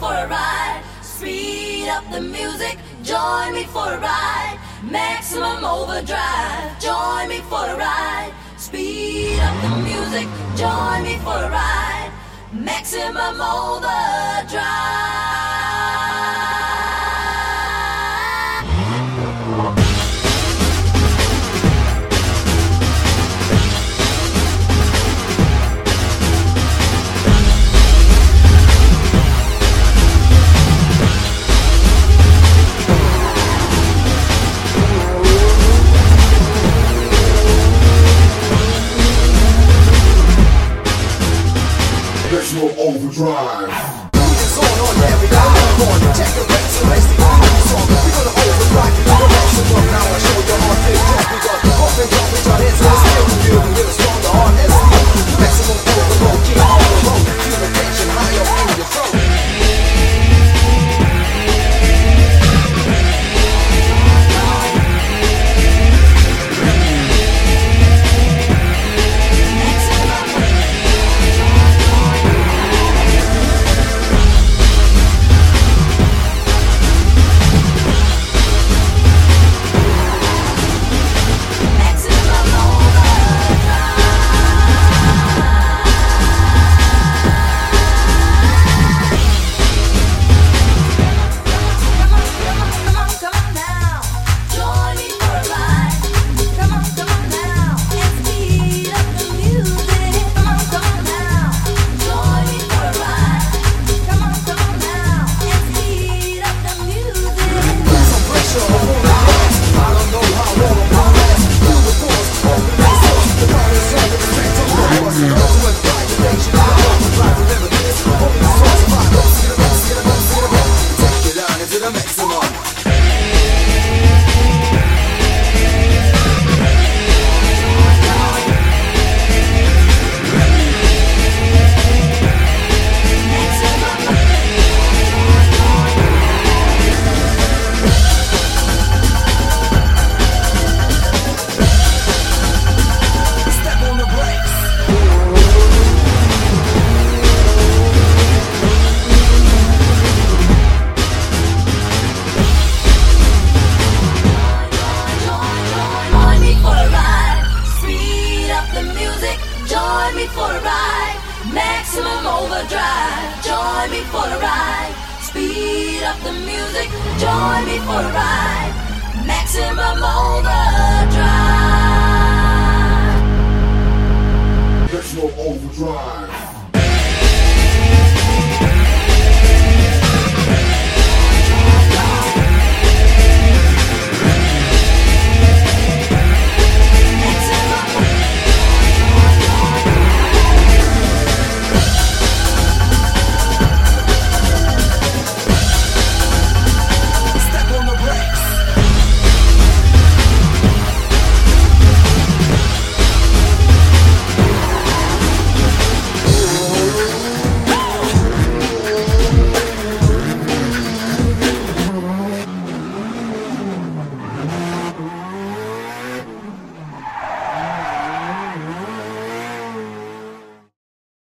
for a ride. Speed up the music, join me for a ride. Maximum overdrive, join me for a ride. Speed up the music, join me for a ride. Maximum overdrive. Let's overdrive. It's on on every. On check the the Join me for a ride. Maximum overdrive. Join me for a ride. Speed up the music. Join me for a ride. Maximum overdrive.